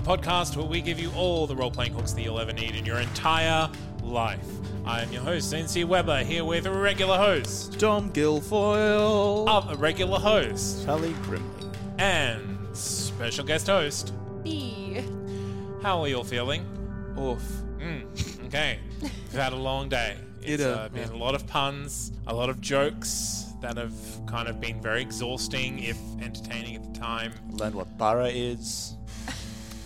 the podcast where we give you all the role playing hooks that you'll ever need in your entire life. I am your host, NC Weber, here with a regular host, Dom Guilfoyle. of a regular host, Charlie Grimley. and special guest host. B. How are you all feeling? Oof. Mm, okay, we've had a long day. It's It, uh, been yeah. a lot of puns, a lot of jokes that have kind of been very exhausting, if entertaining at the time. Learn what Bara is.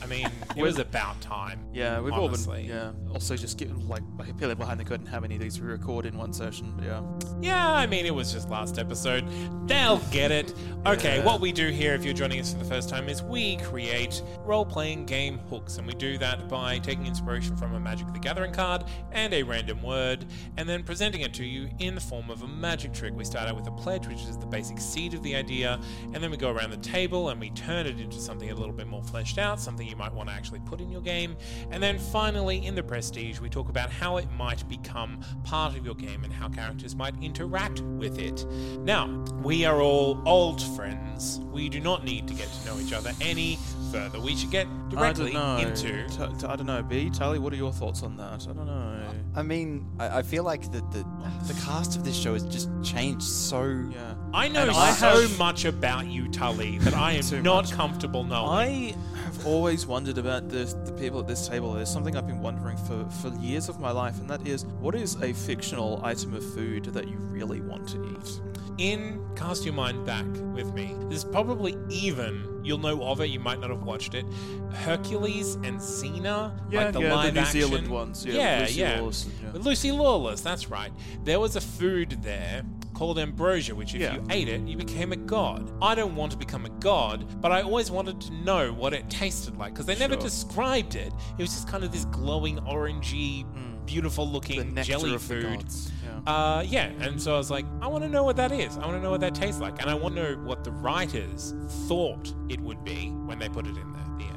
I mean, it was about time. Yeah, we've honestly. all been. Yeah. Also, just getting like a peel behind the curtain how many of these we record in one session. Yeah. Yeah, I mean, it was just last episode. They'll get it. Okay, Yeah. what we do here, if you're joining us for the first time, is we create role playing game hooks. And we do that by taking inspiration from a Magic the Gathering card and a random word, and then presenting it to you in the form of a magic trick. We start out with a pledge, which is the basic seed of the idea, and then we go around the table and we turn it into something a little bit more fleshed out, something you might want to actually put in your game. And then finally, in the prestige, we talk about how it might become part of your game and how characters might interact with it. Now, we are all old friends. We do not need to get to know each other any further. We should get directly into I don't know. into. T- t- I don't know. B. Tully, what are your thoughts on that? I don't know. I mean, I, I feel like the, the the cast of this show has just changed so. Yeah. I know And I so have- much about you, Tully, that I am not much. comfortable knowing. I have always wondered about the, the people at this table. There's something I've been wondering for, for years of my life, and that is what is a fictional item of food that you really want to eat? in Cast Your Mind Back with me, there's probably even, you'll know of it, you might not have watched it, Hercules and Xena, Yeah, like the yeah, the New action. Zealand ones, yeah, yeah, Lucy yeah. Lawless, yeah. With Lucy Lawless, that's right. There was a food there called ambrosia, which if Yeah. you ate it, you became a god. I don't want to become a god, but I always wanted to know what it tasted like because they never described it. It was just kind of this glowing, orangey, beautiful Hmm. The looking jelly the food. yeah. Uh, yeah, and so I was like, I want to know what that is. I want to know what that tastes like, and I want to know what the writers thought it would be when they put it in there. Yeah.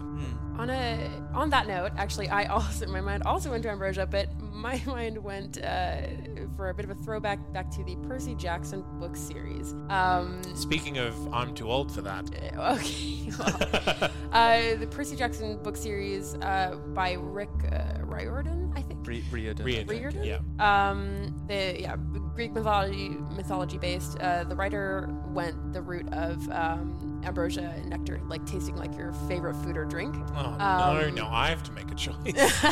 On a on that note, actually, I also my mind also went to ambrosia, but my mind went uh, for a bit of a throwback back to the Percy Jackson book series. Um, Speaking of, I'm too old for that. okay, well, uh, the Percy Jackson book series uh, by Rick uh, Riordan, I think. Ri- Riordan. Riordan. Riordan? Yeah. Um, the yeah Greek mythology mythology based. Uh, the writer went the route of um, ambrosia and nectar, like tasting like your favorite food or drink. Oh no, Um, no, I have to make a choice.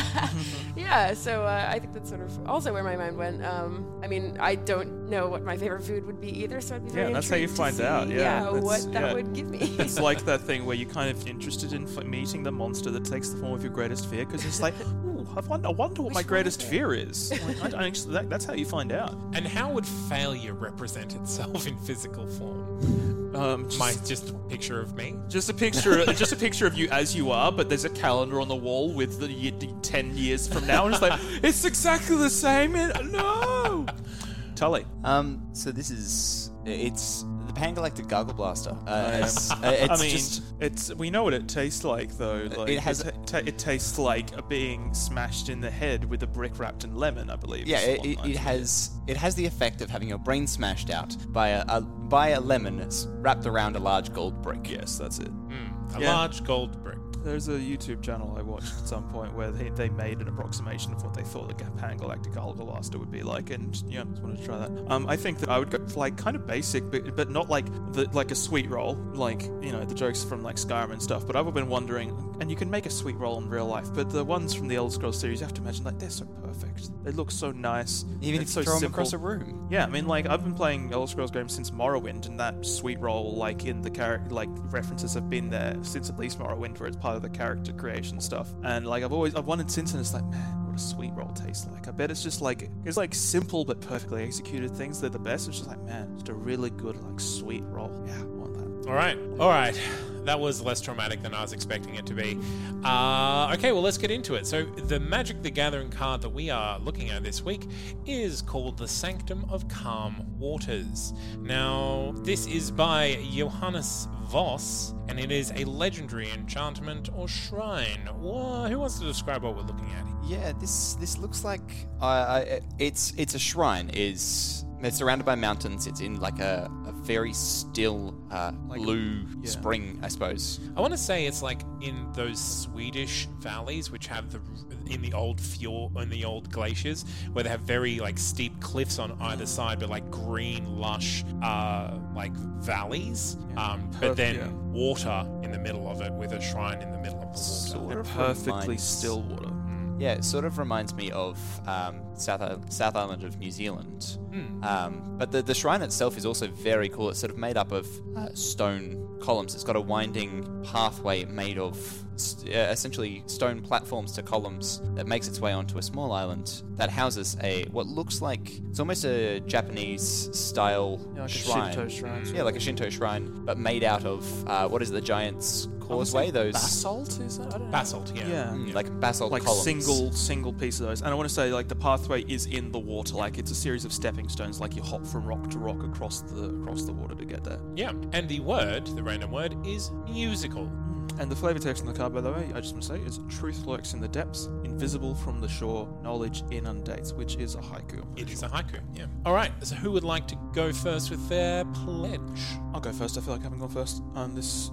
yeah, so uh, I think that's sort of also where my mind went. Um, I mean, I don't know what my favorite food would be either, so I'd be very Yeah, that's how you find see, out, yeah, that's- what that yeah. would give me. It's like that thing where you're kind of interested in f- meeting the monster that takes the form of your greatest fear because it's like, ooh, I wonder, I wonder what my Which one greatest is fear is. Like, I don't actually, that, that's how you find out. and how would failure represent itself in physical form? Um, just, My just a picture of me. just a picture, just a picture of you as you are, but there's a calendar on the wall with the, year, the ten years from now, and it's like it's exactly the same. And, no, Tully. Um, so this is it's the Pangalactic Gargle Blaster. Uh, it's, uh, it's I mean, just it's we know what it tastes like though. Like, it has- it, ta- it tastes like being smashed in the head with a brick wrapped in lemon, I believe. yeah, it, it, it has it has the effect of having your brain smashed out by a, a by a lemon s- wrapped around a large gold brick. Yes, that's it. Mm, a Yeah. large gold brick. There's a YouTube channel I watched at some point where they, they made an approximation of what they thought the Pan Galactic Gargle Blaster would be like, and yeah, just wanted to try that. Um, I think that I would go for like kind of basic, but but not like the like a sweet roll, like you know the jokes from like Skyrim and stuff. But I've been wondering, and you can make a sweet roll in real life, but the ones from the Elder Scrolls series, you have to imagine like they're so perfect. They look so nice. Even if you so throw them across a room. Yeah, I mean, like I've been playing Elder Scrolls games since Morrowind, and that sweet roll, like in the character, like references have been there since at least Morrowind, where it's part of the character creation stuff. And like I've always, I've wanted since, and it's like, man, what a sweet roll tastes like. I bet it's just like it's like simple but perfectly executed things. They're the best. It's just like, man, just a really good like sweet roll. Yeah, I want that. All right, all right. That was less traumatic than I was expecting it to be. Uh, okay, well, let's get into it. So, the Magic the Gathering card that we are looking at this week is called the Sanctum of Calm Waters. Now, this is by Johannes Voss, and it is a legendary enchantment or shrine. Wha- Who wants to describe what we're looking at? Yeah, this this looks like uh, it's it's a shrine. is It's surrounded by mountains. It's in like a, a very still uh, blue yeah. spring, I suppose. I want to say it's like in those Swedish valleys, which have the in the old fjord, in the old glaciers, where they have very like steep cliffs on either side, but like green, lush, uh, like valleys. Um, but Perf- then yeah. water in the middle of it, with a shrine in the middle of the water. Sort of Perfectly reminds- still water. Yeah, it sort of reminds me of um, South South Island of New Zealand. Um, but the, the shrine itself is also very cool. It's sort of made up of uh, stone columns. It's got a winding pathway made of st- uh, essentially stone platforms to columns that makes its way onto a small island that houses a what looks like it's almost a Japanese style Yeah, like a shrine. Shinto shrine. Yeah, like a Shinto shrine, but made out of uh, what is it, the Giant's Causeway? Those basalt is that? I don't know. Basalt, yeah. Yeah. Mm, like basalt like columns. single single piece of those and i want to say like the pathway is in the water like it's a series of stepping stones like you hop from rock to rock across the across the water to get there Yeah, and the word, the random word, is musical. and the flavor text on the card by the way i just want to say is truth lurks in the depths invisible from the shore knowledge inundates which is a haiku It is a haiku. Yeah. All right. So, who would like to go first with their pledge? I'll go first. I feel like I haven't gone first on this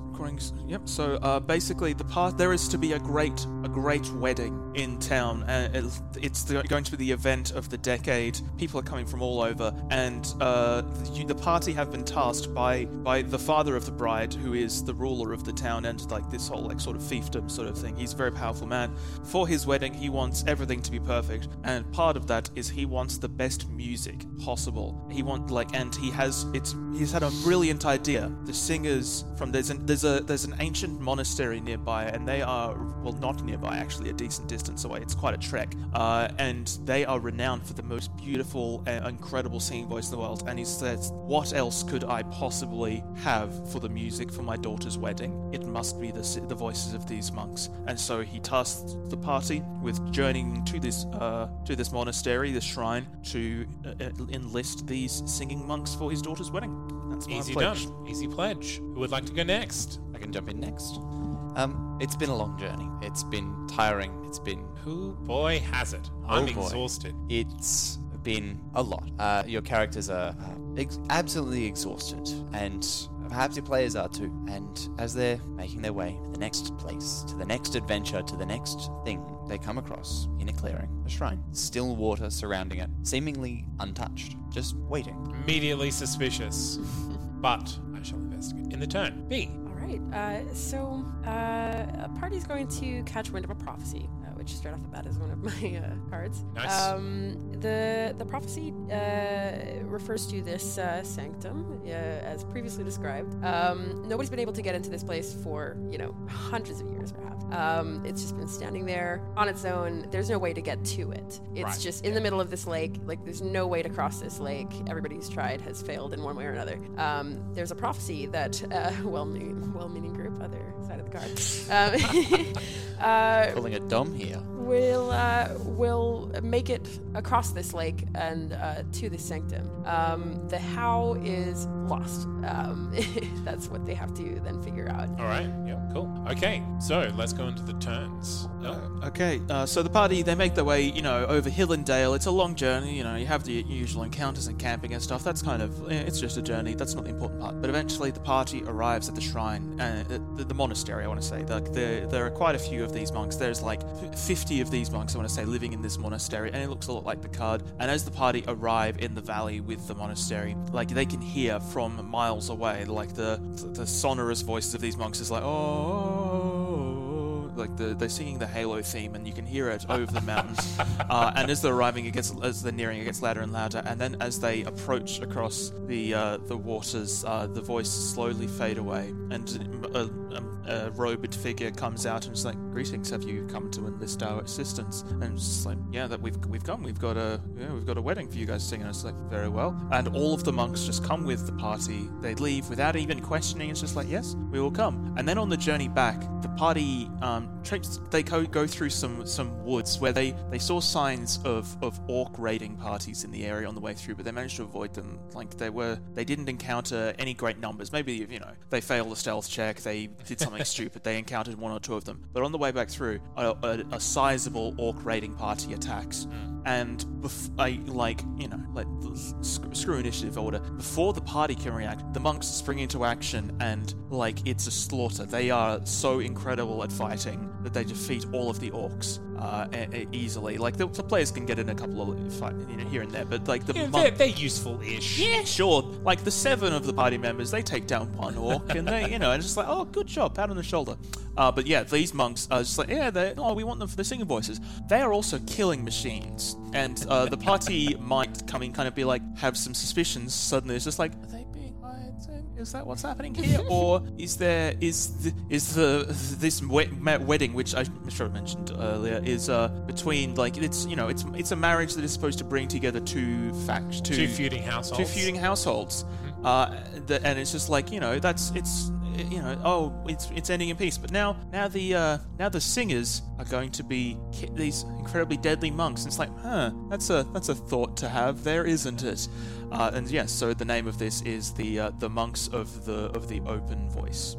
Yep. So uh, basically, the path there is to be a great, a great wedding in town, and it- it's the, going to be the event of the decade. People are coming from all over, and uh, the, the party have been tasked by by the father of the bride, who is the ruler of the town, and like this whole like sort of fiefdom sort of thing. He's a very powerful man. For his wedding, he wants everything to be perfect, and part of that is he wants the best music possible. He want like, and he has it's he's had a brilliant idea. The singers from there's an, there's a there's an ancient monastery nearby, and they are well not nearby actually a decent distance away. It's quite a trek, uh, and they are renowned for the most beautiful and incredible singing voice in the world. And he says, "What else could I possibly have for the music for my daughter's wedding? It must be the the voices of these monks." And so he tasked the party with journeying to this uh, to this monastery, this shrine, to uh, uh, enlist these singing monks for his daughter's wedding. That's my Easy pledge. done. Easy pledge. Who would like to go next? I can jump in next. Um, it's been a long journey. It's been tiring. It's been Who boy has it? I'm Oh, boy. exhausted. it's been a lot. Uh, your characters are uh, ex- absolutely exhausted, and perhaps your players are too. And as they're making their way to the next place, to the next adventure, to the next thing, they come across in a clearing, a shrine, still water surrounding it, seemingly untouched, just waiting. Immediately suspicious. but I shall investigate. In the turn. B. Right. Uh, so uh, a party's going to catch wind of a prophecy, which straight off the bat is one of my uh, cards. Nice. Um, the the prophecy uh, refers to this uh, sanctum, uh, as previously described. Um, nobody's been able to get into this place for you know hundreds of years, perhaps. Um, it's just been standing there on its own. There's no way to get to it. It's Right, just in the middle of this lake. Like there's no way to cross this lake. Everybody who's tried has failed in one way or another. Um, there's a prophecy that uh, well-meaning, well-meaning group, other side of the card. Uh, Pulling a dom here we'll uh, will make it across this lake and uh, to the sanctum. Um, the how is lost. Um, that's what they have to then figure out. All right. Yeah. Cool. Okay. So let's go into the turns. Oh. okay. Uh, so the party they make their way, you know, over hill and dale. It's a long journey. You know, you have the usual encounters and camping and stuff. That's kind of eh, it's just a journey. That's not the important part. But eventually the party arrives at the shrine, uh, the, the monastery. I want to say. Like there there are quite a few of these monks. There's like fifty 50 of these monks, I want to say, living in this monastery, and it looks a lot like Picard. And as the party arrive in the valley with the monastery, like they can hear from miles away, like the the sonorous voices of these monks is like, oh, oh, oh, oh like the, they're singing the Halo theme, and you can hear it over the mountains. Uh, and as they're arriving, it gets as they're nearing, it gets louder and louder. And then as they approach across the uh, the waters, uh, the voice slowly fade away, and a, a, a robed figure comes out and is like, "Greetings, have you come to enlist our assistance?" And it's just like, "Yeah, that we've we've come. We've got a yeah, we've got a wedding for you guys to sing." And it's like, "Very well." And all of the monks just come with the party. They leave without even questioning. It's just like, "Yes, we will come." And then on the journey back, the party um, Um, trips. They go, go through some some woods where they they saw signs of of orc raiding parties in the area on the way through, but they managed to avoid them. Like they were, they didn't encounter any great numbers. Maybe you know they failed a stealth check. They did something stupid. They encountered one or two of them. But on the way back through, a, a, a sizable orc raiding party attacks. Hmm. And bef- I like you know like sc- screw initiative order. Before the party can react, the monks spring into action and like it's a slaughter. They are so incredible at fighting that they defeat all of the orcs uh, e- e- easily. Like the, the players can get in a couple of fight you know here and there, but like the Yeah, they're, they're useful-ish. yeah, sure. Like the seven of the party members, they take down one orc, and they, you know, and it's just like, oh, good job, pat on the shoulder. Uh, but yeah, these monks are just like, yeah, they, oh, we want them for the singing voices. They are also killing machines, and uh, the party might come in, kind of be like, have some suspicions. Suddenly, it's just like, are they? Is that what's happening here, or is there is the, is the this wed- wedding, which I should have mentioned earlier, is uh, between like it's you know it's it's a marriage that is supposed to bring together two facts, two Two feuding households. two feuding households, uh, the, and it's just like you know that's it's you know oh it's it's ending in peace. But now now the uh, now the singers are going to be ki- these incredibly deadly monks. And it's like huh that's a that's a thought to have there isn't it? Uh, and yes, so the name of this is the uh, the monks of the of the open voice.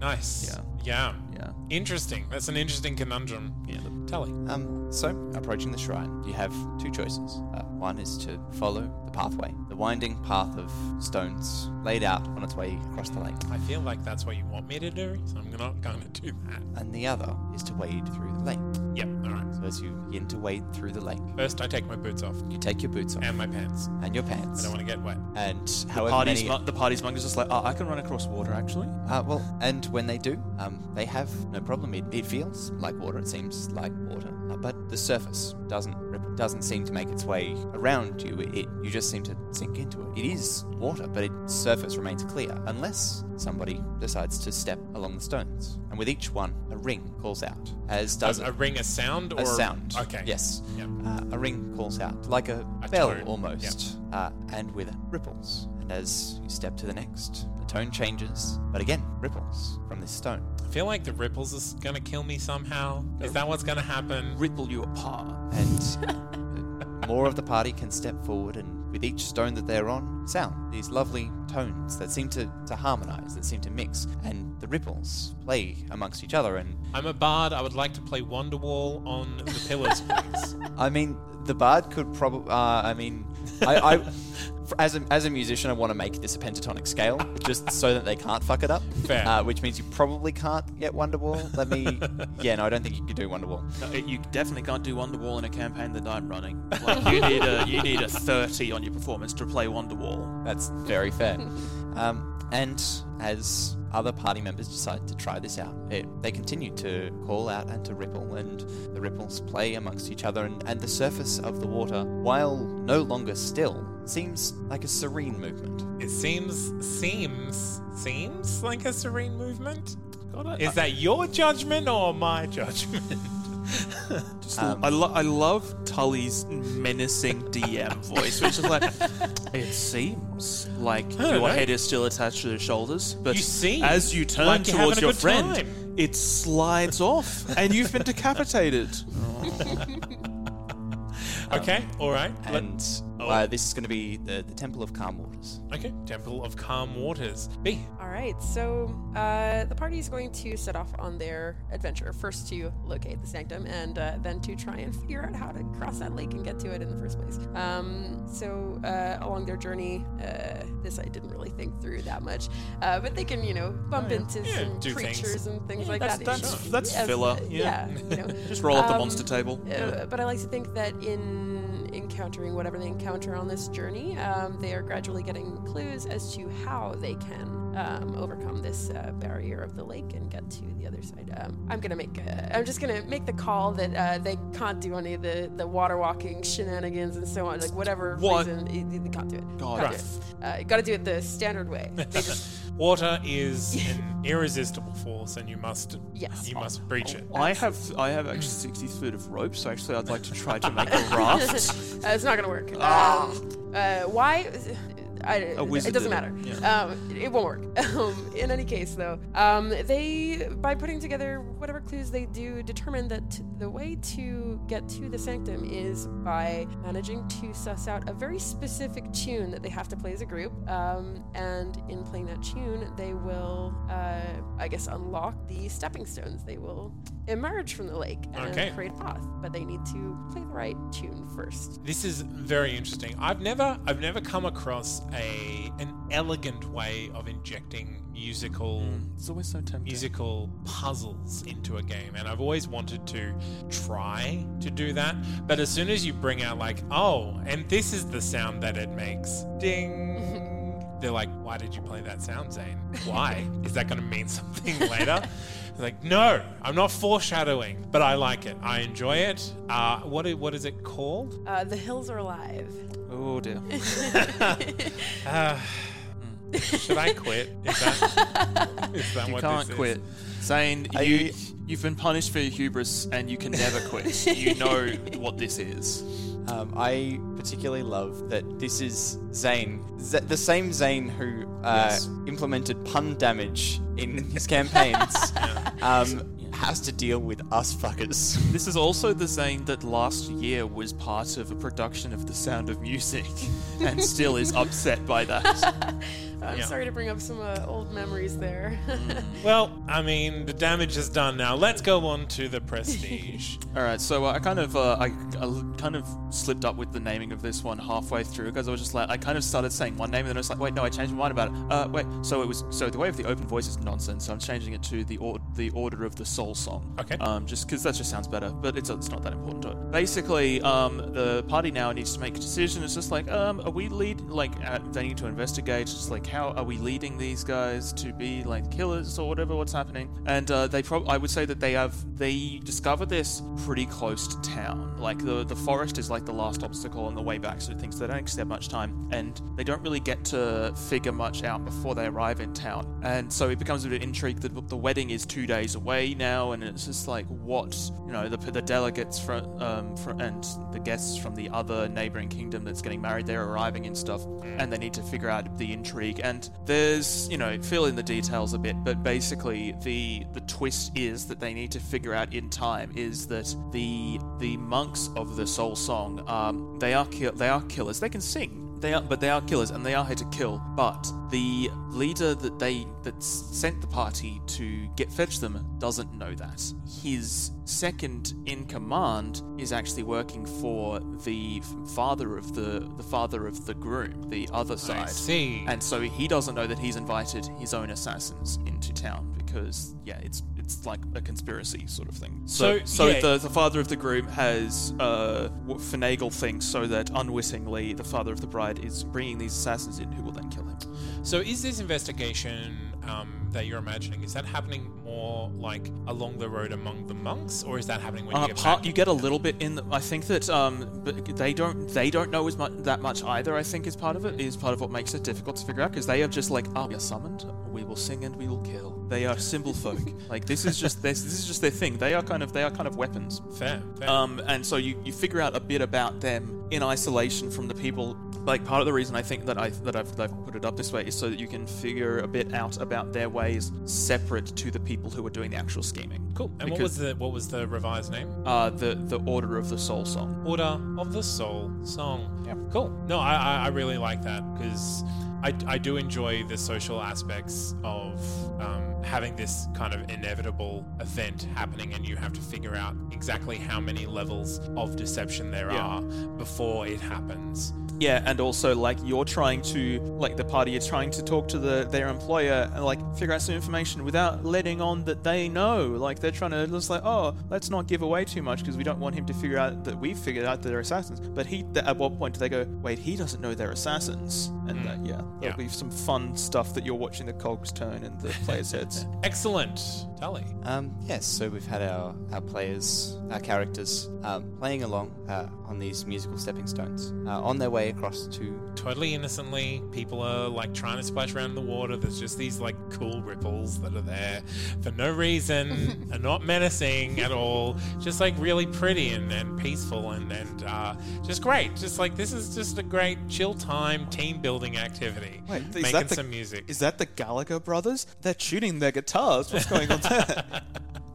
Nice. Yeah. Yeah. Yeah. Interesting. That's an interesting conundrum. Yeah. Tully. Um, so, approaching the shrine, you have two choices. Uh, one is to follow the pathway, the winding path of stones laid out on its way across the lake. I feel like that's what you want me to do, so I'm not going to do that. And the other is to wade through the lake. Yep. All right. So, as you begin to wade through the lake, First, I take my boots off you take your boots off and my pants. and your pants. I don't want to get wet. And The however party's, many, mon- the party's monk is just like, oh, I can run across water actually. Uh, well, and when they do, um, they have no problem. It, it feels like water. It seems like water, uh, but the surface doesn't doesn't seem to make its way around you. It, you just seem to sink into it. It is water, but its surface remains clear unless somebody decides to step along the stones. And with each one, a ring calls out, as does a, a ring, a sound, or a sound. Okay. Yes. Yep. Uh, a ring calls out like a, A bell tone. almost, uh, and with it ripples. And as you step to the next, tone changes, but again ripples from this stone. I feel like the ripples is gonna kill me somehow. Is that what's gonna happen? Ripple you apart. and more of the party can step forward and with each stone that they're on sound these lovely tones that seem to, to harmonize that seem to mix and the ripples play amongst each other and I'm a bard. I would like to play Wonderwall on the pillars, please. i mean the bard could probably uh, i mean i, I f- as a, as a musician, I want to make this a pentatonic scale, just so that they can't fuck it up. Fair. Uh, which means you probably can't get Wonderwall. Let me. Yeah, no, I don't think you could do Wonderwall. No, you definitely can't do Wonderwall in a campaign that I'm running. Like you need a you need a 30 on your performance to play Wonderwall. That's very fair. um, and as other party members decide to try this out, it, they continue to call out and to ripple, and the ripples play amongst each other, and, and the surface of the water, while no longer still, seems like a serene movement. It seems, seems, seems like a serene movement. God, I, Is that your judgment or my judgment? just, um, I, lo- I love Tully's menacing DM voice, which is like, it seems like don't your know. head is still attached to the shoulders, but You seem as you turn like you're towards a your good friend, time. it slides off, and you've been decapitated. Okay, all right. Let- And Oh. uh, this is going to be the, the Temple of Calm Waters. okay, Temple of Calm Waters. B. All right, so uh, the party is going to set off on their adventure. First to locate the sanctum, and uh, then to try and figure out how to cross that lake and get to it in the first place. Um, so uh, along their journey, uh, this I didn't really think through that much, uh, but they can, you know, bump into Yeah, some do things. creatures and things Yeah, like that's- that. that's- Sure. that's filler, yeah. you know. Just roll up the Um, monster table. uh, but I like to think that in encountering whatever they encounter on this journey, um, they are gradually getting clues as to how they can um, overcome this uh, barrier of the lake and get to the other side. Um, I'm gonna make. Uh, I'm just gonna make the call that uh, they can't do any of the, the water walking shenanigans and so on. Like whatever What? reason, they, they can't do it. God. Can't do it. Uh, got to do it the standard way. They just Water is an irresistible force, and you must Yes. you must breach it. I have I have actually sixty foot of rope, so actually I'd like to try to make a raft. Uh, it's not gonna work. Um, uh, why? I, A wizard it doesn't matter. it, Um, it won't work. Um, in any case, though, um, they by putting together whatever clues they do, determine that the way to get to the sanctum is by managing to suss out a very specific tune that they have to play as a group. Um, and in playing that tune, they will, uh, I guess, unlock the stepping stones. They will emerge from the lake and Okay. create a path, but they need to play the right tune first. This is very interesting. I've never I've never come across a an elegant way of injecting musical hmm, It's always so tempting. musical puzzles into a game and I've always wanted to try to do that but as soon as you bring out like oh and this is the sound that it makes ding. They're like why did you play that sound Zane? Why? Is that going to mean something later like no I'm not foreshadowing but I like it I enjoy it uh, What what is it called Uh, the hills are alive. Oh dear. should I quit is that, is that You what can't this quit. is? Zane, you, you- you've been punished for your hubris and you can never quit. you know what this is. Um, I particularly love that this is Zane, Z- the same Zane who uh, Yes. implemented pun damage in his campaigns, um, has to deal with us fuckers. This is also the Zane that last year was part of a production of The Sound of Music and still is upset by that. I'm Yeah. sorry to bring up some uh, old memories there. well I mean the damage is done now let's go on to the prestige All right, so uh, I kind of uh, I, I kind of slipped up with the naming of this one halfway through because I was just like I kind of started saying one name and then I was like wait no I changed my mind about it. Uh, wait, so it was so the way of the open voice is nonsense. So I'm changing it to the or, the order of the soul song. Okay. Um, just because that just sounds better, but it's it's not that important to it. Basically, um, the party now needs to make a decision. It's just like um, are we lead like uh, they need to investigate. Just like how are we leading these guys to be like killers or whatever? What's happening? And uh, they prob I would say that they have they discover this pretty close to town. Like the the forest is like the last obstacle on the way back, so things they don't accept much time, and they don't really get to figure much out before they arrive in town. And so it becomes a bit of intrigue that the wedding is two days away now, and it's just like what you know the the delegates from um from, and the guests from the other neighboring kingdom that's getting married, they're arriving and stuff, and they need to figure out the intrigue. And there's you know fill in the details a bit, but basically the the twist is that they need to figure out in time is that the the monks of the soul song um they are kill they are killers. They can sing they are, but they are killers, and they are here to kill. But the leader that they that sent the party to get fetch them doesn't know that. His second in command is actually working for the father of the the father of the groom, the other side. I see. And so he doesn't know that he's invited his own assassins into town because yeah, it's it's like a conspiracy sort of thing. So So, so, yeah. the the father of the groom has uh finagle things so that unwittingly the father of the bride is bringing these assassins in who will then kill him. So is this investigation um, that you're imagining, is that happening more like along the road among the monks, or is that happening when you Uh, get part, back? you get a little bit in. The, I think that um, but they don't they don't know as much that much either. I think is part of it is part of what makes it difficult to figure out because they are just like, oh, we are summoned. we will sing and we will kill. They are symbol folk. like this is just this, this is just their thing. They are kind of they are kind of weapons. Fair. fair. Um, and so you, you figure out a bit about them in isolation from the people. Like part of the reason I think that I that I've, that I've put it up this way is so that you can figure a bit out about their ways separate to the people who are doing the actual scheming. cool. And what was the what was the revised name? Uh, the the Order of the Soul Song. Order of the Soul song. Yeah. Cool. No, I, I, I really like that because I, I do enjoy the social aspects of um, having this kind of inevitable event happening and you have to figure out exactly how many levels of deception there Yeah. are before it happens. Yeah, and also like you're trying to like the party is trying to talk to the their employer and like figure out some information without letting on that they know. Like they're trying to just like, oh, let's not give away too much because we don't want him to figure out that we've figured out that they're assassins. But he, th- at what point do they go, wait, he doesn't know they're assassins? And uh, yeah, there'll Yeah. be some fun stuff that you're watching the cogs turn in the players' heads. Excellent. Tully. Um, yes, so we've had our, our players, our characters, um, playing along uh, on these musical stepping stones uh, on their way across to. Totally innocently, people are like trying to splash around in the water. There's just these like cool ripples that are there for no reason, are not menacing at all. Just like really pretty and, and peaceful and, and uh, just great. Just like this is just a great chill time team building activity. Wait, is making that the, some music. Is that the Gallagher brothers? They're tuning their guitars. What's going on there?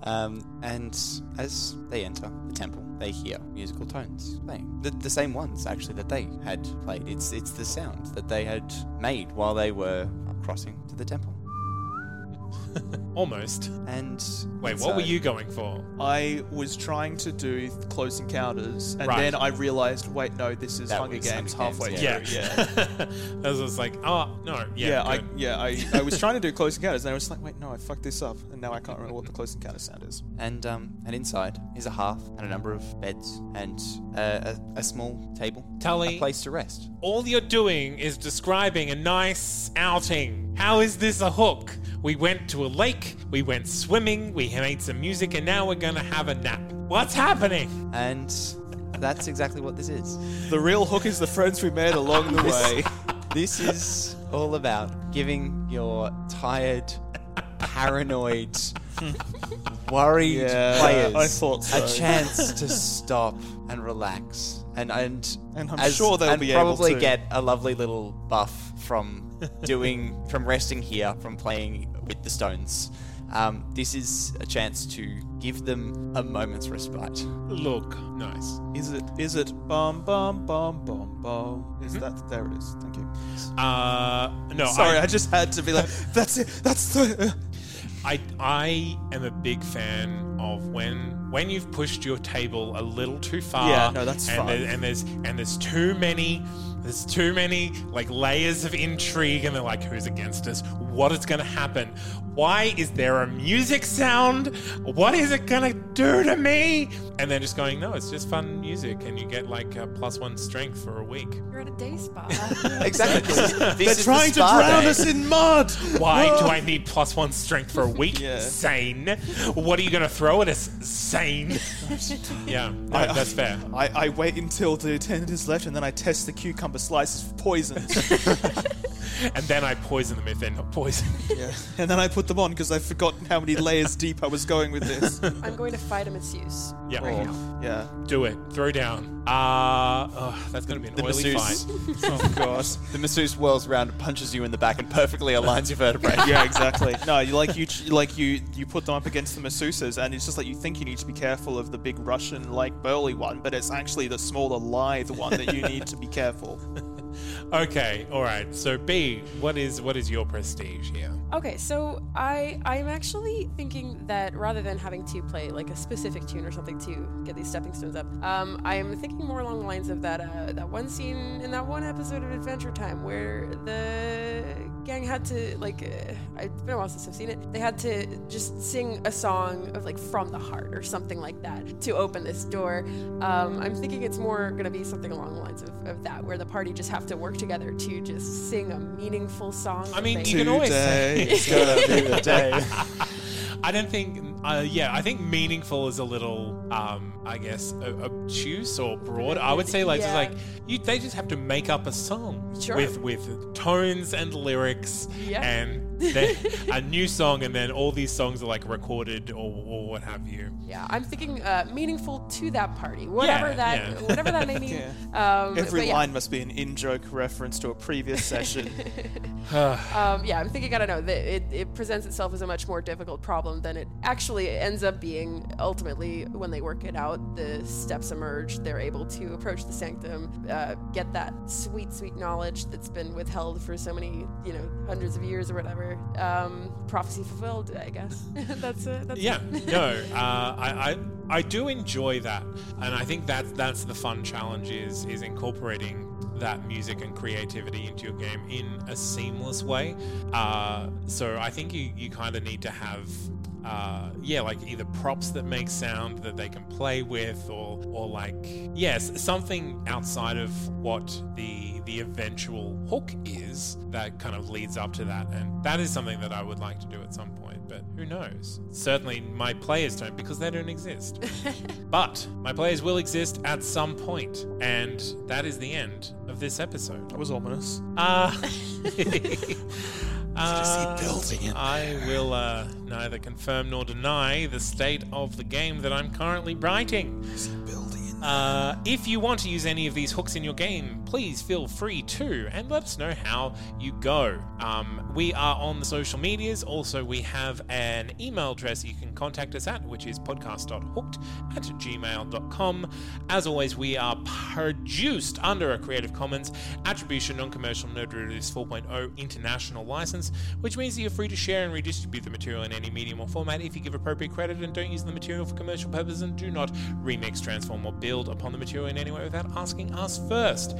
Um, and as they enter the temple, they hear musical tones playing. The, the same ones, actually, that they had played. It's, it's the sound that they had made while they were crossing to the temple. Almost. And Wait, so- what were you going for? I was trying to do Close Encounters, and Right. then I realized, wait, no, this is That Hunger was Games Hunger halfway Games, Yeah. through. Yeah, I was just like, oh, no, yeah. yeah, I, good. yeah, I, I was trying to do Close Encounters, and I was like, wait, no, I fucked this up, and now I can't remember what the Close Encounter sound is. And um, and inside is a hearth and a number of beds and uh, a, a small table, Tully. a place to rest. All you're doing is describing a nice outing. How is this a hook? We went to a lake, we went swimming, we made some music, and now we're gonna have a nap. What's happening? And that's exactly what this is. The real hook is the friends we made along the way. This is all about giving your tired, paranoid, worried Yeah, players I thought so. a chance to stop and relax. And and And I'm sure they'll and be able probably to. get a lovely little buff from doing from resting here from playing with the stones. Um, this is a chance to give them a moment's respite. Look, nice. Is it? Is it? Bum bum bum bum bum. Is that? There it is. Thank you. Uh, no, Sorry, I, I just had to be like, that's it. That's the. I, I am a big fan of when when you've pushed your table a little too far. Yeah, no, that's and. There, and there's and there's too many there's too many like layers of intrigue, and they're like, who's against us? What is going to happen? Why is there a music sound? What is it going to do to me? And then just going, no, it's just fun music, and you get like a plus one strength for a week. You're at a day spa. Exactly. This is, this They're is the trying to drown day. us in mud. Why do I need plus one strength for a week? Yeah. Zane. What are you going to throw at us? Zane. yeah, no, I- that's fair. I, I wait until the attendant is left, and then I test the cucumber slices for poisons. And then I poison them if they're not poisoned. yeah. And then I put them on because I've forgotten how many layers deep I was going with this. I'm going to fight a masseuse. Yeah. Right now. Yeah. Do it. Throw down. Uh, oh, that's going to be an The oily masseuse. fight. Oh god. The masseuse whirls around and punches you in the back and perfectly aligns your vertebrae. yeah, exactly. No, you like you like you you put them up against the masseuses, and it's just like you think you need to be careful of the big Russian like burly one, but it's actually the smaller lithe one that you need to be careful. Okay, all right. So B, what is what is your prestige here? Okay, so I I'm actually thinking that rather than having to play like a specific tune or something to get these stepping stones up, um, I am thinking more along the lines of that uh, that one scene in that one episode of Adventure Time where the gang had to like uh, it's been a while since I've seen it. They had to just sing a song of like from the heart or something like that to open this door. Um, I'm thinking it's more gonna be something along the lines of, of that where the party just have to work together to just sing a meaningful song. I mean, you can always say. Today is gonna be the day. I don't think uh, yeah, I think meaningful is a little, um, I guess, obtuse or broad. I would say like just like you, they just have to make up a song Sure. with with tones and lyrics Yeah. and then a new song, and then all these songs are like recorded or, or what have you. Yeah, I'm thinking uh, meaningful to that party, whatever Yeah, that, yeah. whatever that may mean. um, Every yeah. line must be an in-joke reference to a previous session. Um, yeah, I'm thinking, I don't know, that it, it presents itself as a much more difficult problem than it actually ends up being. Ultimately, when they work it out, the steps emerge. They're able to approach the sanctum, uh, get that sweet, sweet knowledge that's been withheld for so many, you know, hundreds of years or whatever. Um, prophecy fulfilled, I guess. that's it. That's Yeah, it. no, uh, I, I I do enjoy that, and I think that's that's the fun challenge is is incorporating that music and creativity into your game in a seamless way. Uh, so I think you you kind of need to have. Uh, yeah, like either props that make sound that they can play with, or or like yes, something outside of what the the eventual hook is that kind of leads up to that, and that is something that I would like to do at some point. But who knows? Certainly, my players don't because they don't exist. but my players will exist at some point, and that is the end of this episode. that was ominous. Uh, Uh. I will uh, neither confirm nor deny the state of the game that I'm currently writing. Uh, if you want to use any of these hooks in your game, please feel free to and let us know how you go. Um, we are on the social medias. Also, we have an email address you can contact us at, which is podcast.hooked at gmail.com. As always, we are produced under a Creative Commons Attribution Non Commercial No Derivatives 4.0 international license, which means that you're free to share and redistribute the material in any medium or format if you give appropriate credit and don't use the material for commercial purposes and do not remix, transform, or build upon the material in any way without asking us first.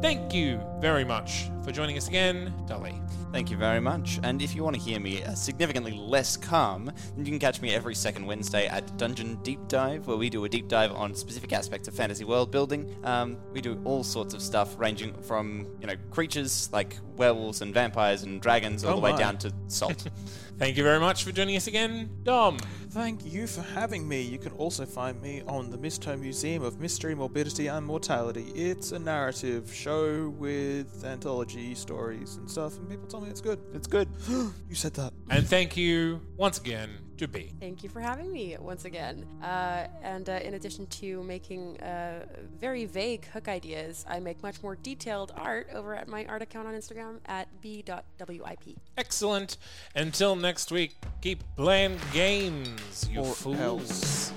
Thank you very much for joining us again, Tully. Thank you very much. And if you want to hear me uh, significantly less calm, then you can catch me every second Wednesday at Dungeon Deep Dive, where we do a deep dive on specific aspects of fantasy world building. Um, we do all sorts of stuff, ranging from you know creatures like werewolves and vampires and dragons, all Oh the way my. down to salt. Thank you very much for joining us again, Dom. Thank you for having me. You can also find me on the Misto Museum of Mystery, Morbidity, and Mortality. It's a narrative show with anthology stories and stuff, and people tell me it's good. It's good. you said that. And thank you once again to B. Thank you for having me once again. Uh, and uh, in addition to making uh, very vague hook ideas, I make much more detailed art over at my art account on Instagram at b.wip. Excellent. Until next week, keep playing games, you Or fools. else.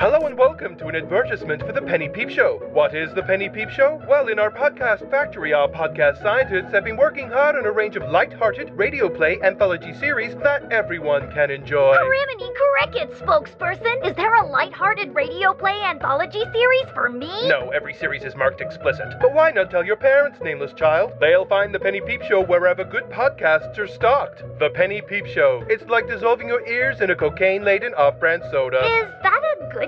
Hello and welcome to an advertisement for the Penny Peep Show. What is the Penny Peep Show? Well, in our podcast factory, our podcast scientists have been working hard on a range of light-hearted radio play anthology series that everyone can enjoy. Criminy Cricket spokesperson! Is there a light-hearted radio play anthology series for me? No, every series is marked explicit. But why not tell your parents, nameless child? They'll find the Penny Peep Show wherever good podcasts are stocked. The Penny Peep Show. It's like dissolving your ears in a cocaine-laden off-brand soda. Is that a good